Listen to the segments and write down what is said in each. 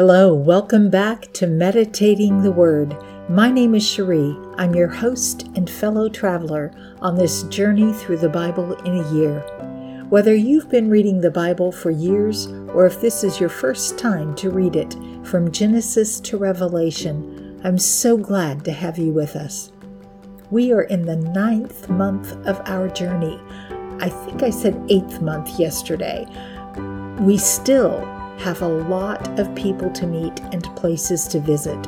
Hello, welcome back to Meditating the Word. My name is Cherie. I'm your host and fellow traveler on this journey through the Bible in a year. Whether you've been reading the Bible for years or if this is your first time to read it from Genesis to Revelation, I'm so glad to have you with us. We are in the ninth month of our journey. I think I said eighth month yesterday. We still have a lot of people to meet and places to visit.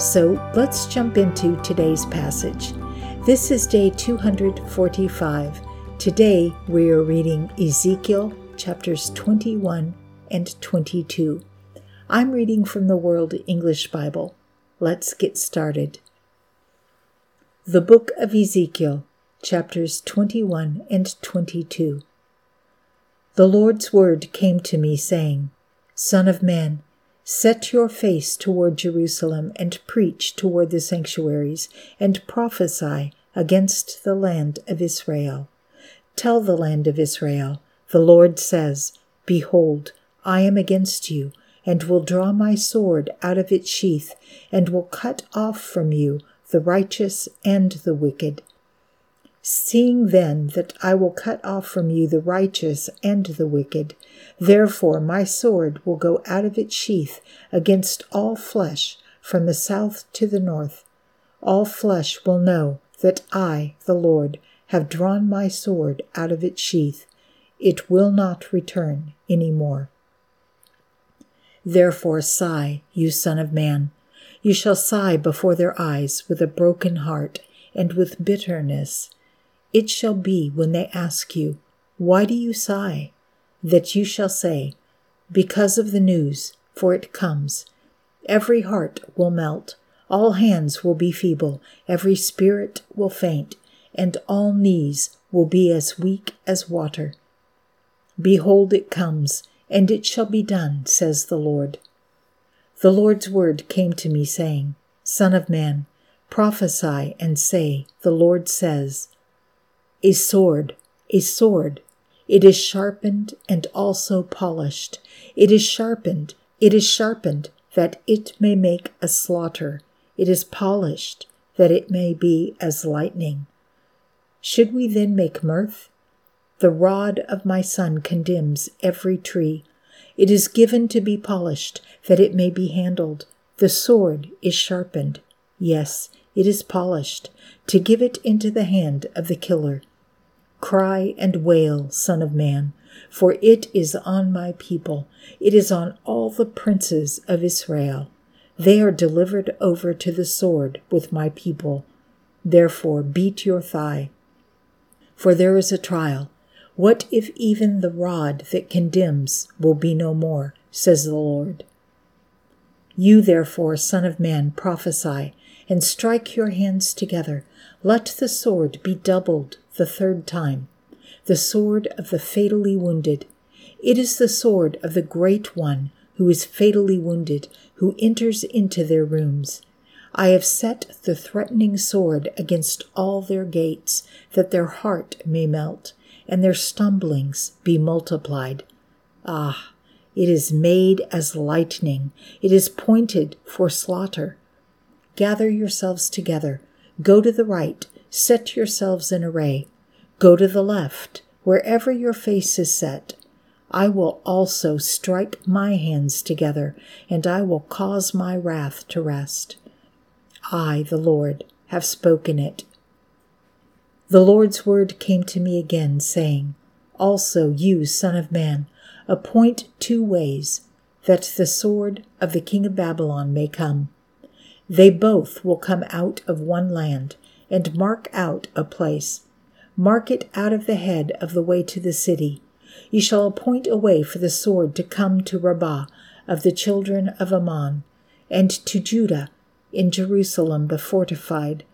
So let's jump into today's passage. This is day 245. Today we are reading Ezekiel chapters 21 and 22. I'm reading from the World English Bible. Let's get started. The Book of Ezekiel, chapters 21 and 22. The Lord's word came to me, saying, Son of man, set your face toward Jerusalem and preach toward the sanctuaries and prophesy against the land of Israel. Tell the land of Israel, the Lord says, Behold, I am against you, and will draw my sword out of its sheath, and will cut off from you the righteous and the wicked. Seeing then that I will cut off from you the righteous and the wicked, therefore my sword will go out of its sheath against all flesh from the south to the north. All flesh will know that I, the Lord, have drawn my sword out of its sheath. It will not return any more. Therefore sigh, you Son of Man. You shall sigh before their eyes with a broken heart and with bitterness it shall be when they ask you, Why do you sigh? that you shall say, Because of the news, for it comes. Every heart will melt, all hands will be feeble, every spirit will faint, and all knees will be as weak as water. Behold, it comes, and it shall be done, says the Lord. The Lord's word came to me, saying, Son of man, prophesy and say, The Lord says, a sword, a sword. It is sharpened and also polished. It is sharpened, it is sharpened, that it may make a slaughter. It is polished, that it may be as lightning. Should we then make mirth? The rod of my son condemns every tree. It is given to be polished, that it may be handled. The sword is sharpened. Yes, it is polished, to give it into the hand of the killer. Cry and wail, Son of Man, for it is on my people, it is on all the princes of Israel. They are delivered over to the sword with my people. Therefore, beat your thigh. For there is a trial. What if even the rod that condemns will be no more, says the Lord? You, therefore, Son of Man, prophesy, and strike your hands together. Let the sword be doubled the third time, the sword of the fatally wounded. It is the sword of the great one who is fatally wounded, who enters into their rooms. I have set the threatening sword against all their gates, that their heart may melt, and their stumblings be multiplied. Ah, it is made as lightning, it is pointed for slaughter. Gather yourselves together, go to the right, set yourselves in array. Go to the left, wherever your face is set. I will also strike my hands together, and I will cause my wrath to rest. I, the Lord, have spoken it. The Lord's word came to me again, saying, Also, you, Son of Man, appoint two ways, that the sword of the king of Babylon may come. They both will come out of one land, and mark out a place. Mark it out of the head of the way to the city. Ye shall appoint a way for the sword to come to Rabbah of the children of Ammon, and to Judah in Jerusalem the fortified.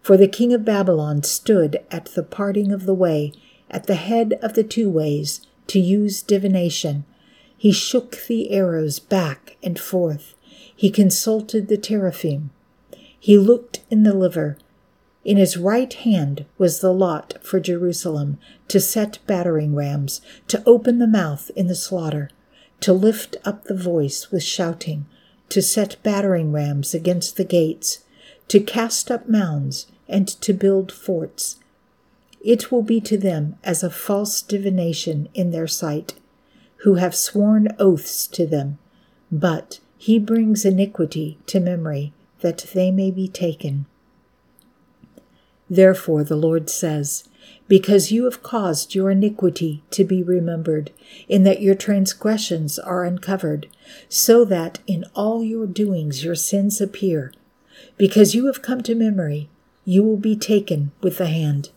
For the king of Babylon stood at the parting of the way, at the head of the two ways, to use divination. He shook the arrows back and forth. He consulted the teraphim. He looked in the liver in his right hand was the lot for Jerusalem to set battering rams, to open the mouth in the slaughter, to lift up the voice with shouting, to set battering rams against the gates, to cast up mounds, and to build forts. It will be to them as a false divination in their sight, who have sworn oaths to them, but he brings iniquity to memory, that they may be taken. Therefore the Lord says, Because you have caused your iniquity to be remembered, in that your transgressions are uncovered, so that in all your doings your sins appear, because you have come to memory, you will be taken with the hand.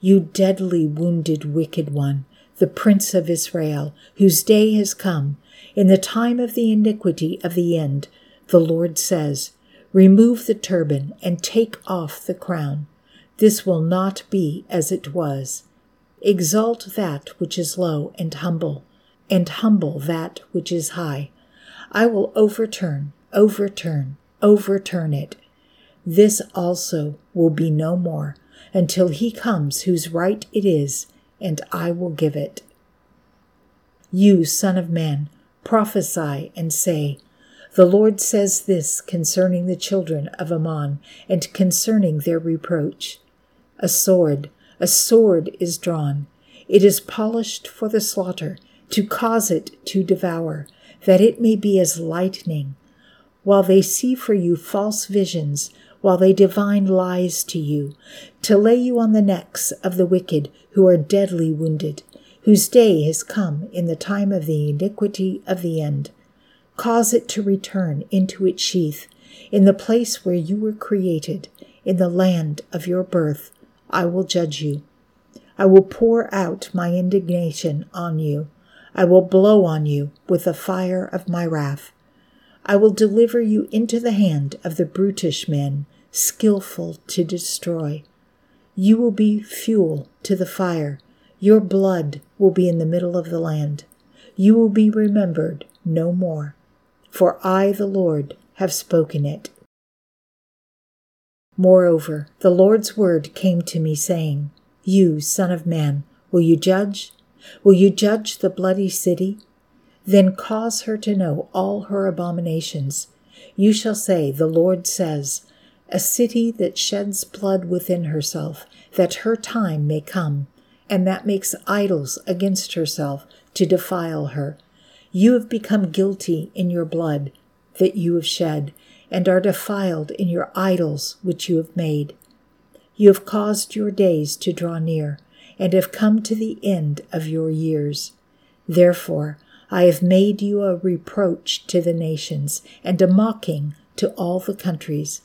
You deadly wounded wicked one, the Prince of Israel, whose day has come, in the time of the iniquity of the end, the Lord says, Remove the turban and take off the crown. This will not be as it was. Exalt that which is low and humble, and humble that which is high. I will overturn, overturn, overturn it. This also will be no more until he comes whose right it is, and I will give it. You, Son of Man, prophesy and say, The Lord says this concerning the children of Ammon, and concerning their reproach. A sword, a sword is drawn. It is polished for the slaughter, to cause it to devour, that it may be as lightning. While they see for you false visions, while they divine lies to you, to lay you on the necks of the wicked who are deadly wounded, whose day has come in the time of the iniquity of the end. Cause it to return into its sheath, in the place where you were created, in the land of your birth, I will judge you. I will pour out my indignation on you. I will blow on you with the fire of my wrath. I will deliver you into the hand of the brutish men, skilful to destroy. You will be fuel to the fire. Your blood will be in the middle of the land. You will be remembered no more. For I, the Lord, have spoken it. Moreover, the Lord's word came to me, saying, You, Son of Man, will you judge? Will you judge the bloody city? Then cause her to know all her abominations. You shall say, The Lord says, A city that sheds blood within herself, that her time may come, and that makes idols against herself to defile her. You have become guilty in your blood that you have shed, and are defiled in your idols which you have made. You have caused your days to draw near, and have come to the end of your years. Therefore, I have made you a reproach to the nations, and a mocking to all the countries.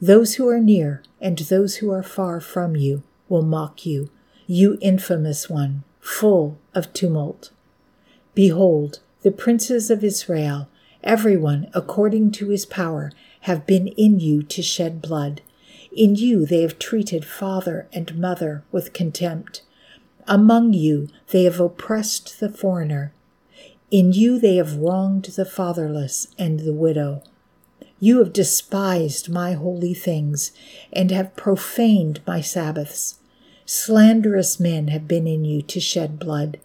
Those who are near and those who are far from you will mock you, you infamous one, full of tumult. Behold, the princes of Israel Everyone, according to his power, have been in you to shed blood. In you they have treated father and mother with contempt. Among you they have oppressed the foreigner. In you they have wronged the fatherless and the widow. You have despised my holy things and have profaned my Sabbaths. Slanderous men have been in you to shed blood.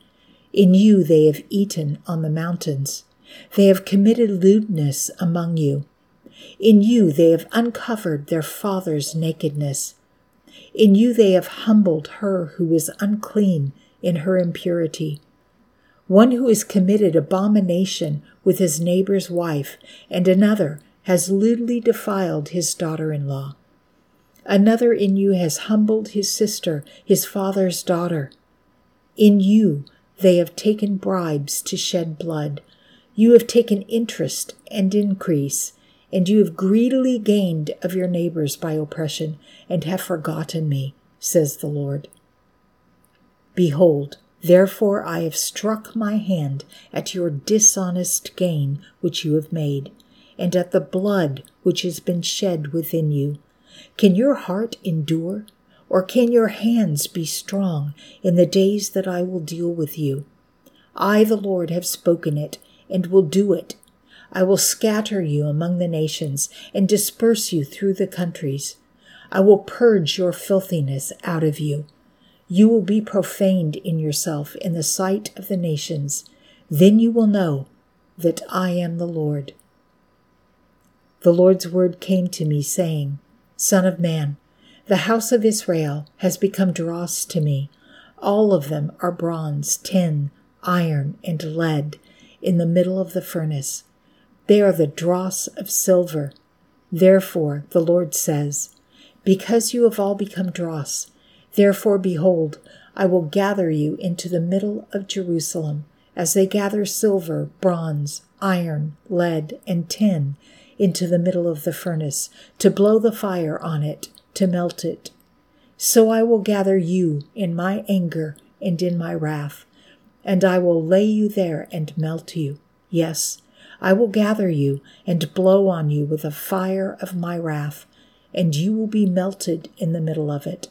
In you they have eaten on the mountains. They have committed lewdness among you. In you they have uncovered their father's nakedness. In you they have humbled her who is unclean in her impurity. One who has committed abomination with his neighbor's wife, and another has lewdly defiled his daughter in law. Another in you has humbled his sister, his father's daughter. In you they have taken bribes to shed blood. You have taken interest and increase, and you have greedily gained of your neighbors by oppression, and have forgotten me, says the Lord. Behold, therefore I have struck my hand at your dishonest gain which you have made, and at the blood which has been shed within you. Can your heart endure? Or can your hands be strong in the days that I will deal with you? I, the Lord, have spoken it, and will do it. I will scatter you among the nations and disperse you through the countries. I will purge your filthiness out of you. You will be profaned in yourself in the sight of the nations. Then you will know that I am the Lord. the Lord's word came to me, saying, Son of man, the house of Israel has become dross to me. All of them are bronze, tin, iron, and lead in the middle of the furnace. They are the dross of silver. Therefore, the Lord says, Because you have all become dross, therefore, behold, I will gather you into the middle of Jerusalem, as they gather silver, bronze, iron, lead, and tin into the middle of the furnace, to blow the fire on it, to melt it. So I will gather you in my anger and in my wrath, and I will lay you there and melt you. Yes, I will gather you and blow on you with the fire of my wrath, and you will be melted in the middle of it.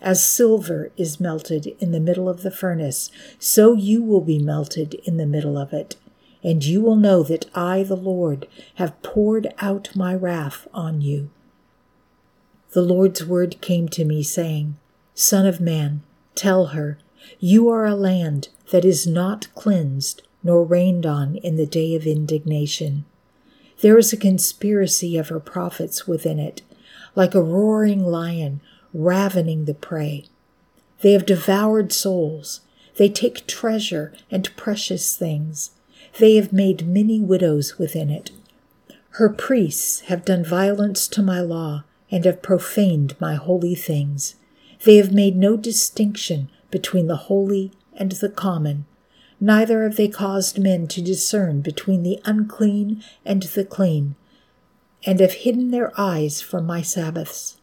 As silver is melted in the middle of the furnace, so you will be melted in the middle of it and you will know that I, the Lord, have poured out my wrath on you. The Lord's word came to me, saying, Son of man, tell her, You are a land that is not cleansed nor rained on in the day of indignation. There is a conspiracy of her prophets within it, like a roaring lion ravening the prey. They have devoured souls. They take treasure and precious things. They have made many widows within it. Her priests have done violence to my law and have profaned my holy things. They have made no distinction between the holy and the common. Neither have they caused men to discern between the unclean and the clean, and have hidden their eyes from my Sabbaths.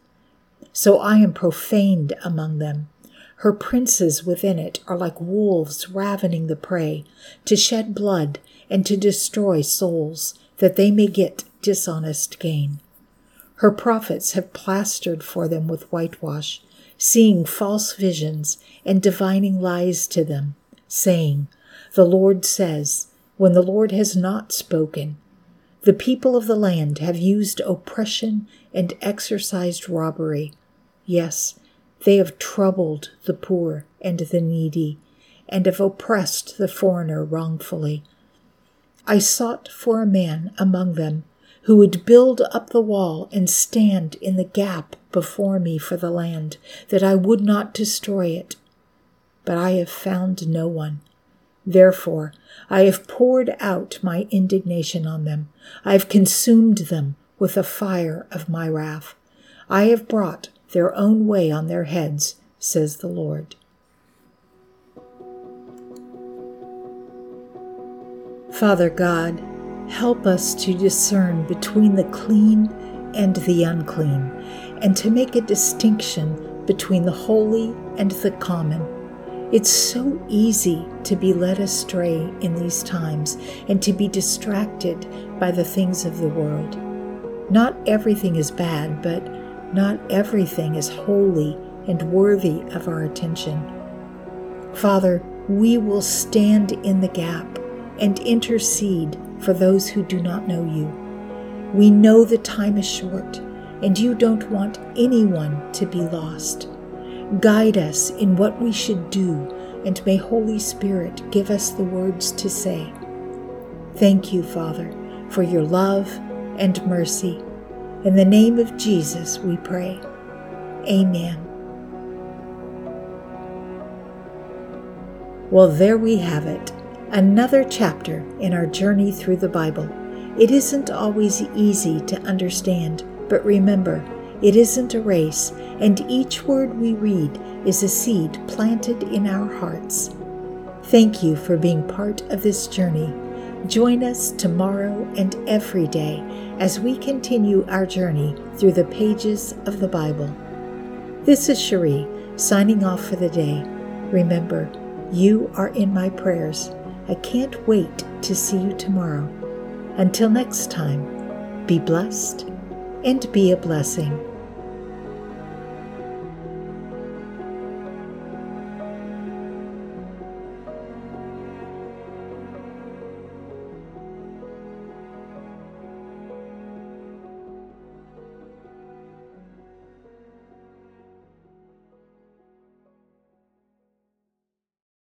So I am profaned among them. Her princes within it are like wolves ravening the prey, to shed blood and to destroy souls, that they may get dishonest gain. Her prophets have plastered for them with whitewash, seeing false visions and divining lies to them, saying, The Lord says, when the Lord has not spoken. The people of the land have used oppression and exercised robbery. Yes, they have troubled the poor and the needy, and have oppressed the foreigner wrongfully. I sought for a man among them who would build up the wall and stand in the gap before me for the land, that I would not destroy it. But I have found no one. Therefore, I have poured out my indignation on them. I have consumed them with the fire of my wrath. I have brought their own way on their heads, says the Lord. Father God, help us to discern between the clean and the unclean, and to make a distinction between the holy and the common. It's so easy to be led astray in these times and to be distracted by the things of the world. Not everything is bad, but not everything is holy and worthy of our attention. Father, we will stand in the gap and intercede for those who do not know you. We know the time is short, and you don't want anyone to be lost. Guide us in what we should do, and may Holy Spirit give us the words to say. Thank you, Father, for your love and mercy. In the name of Jesus, we pray. Amen. Well, there we have it another chapter in our journey through the Bible. It isn't always easy to understand, but remember, it isn't a race, and each word we read is a seed planted in our hearts. Thank you for being part of this journey. Join us tomorrow and every day as we continue our journey through the pages of the Bible. This is Cherie signing off for the day. Remember, you are in my prayers. I can't wait to see you tomorrow. Until next time, be blessed and be a blessing.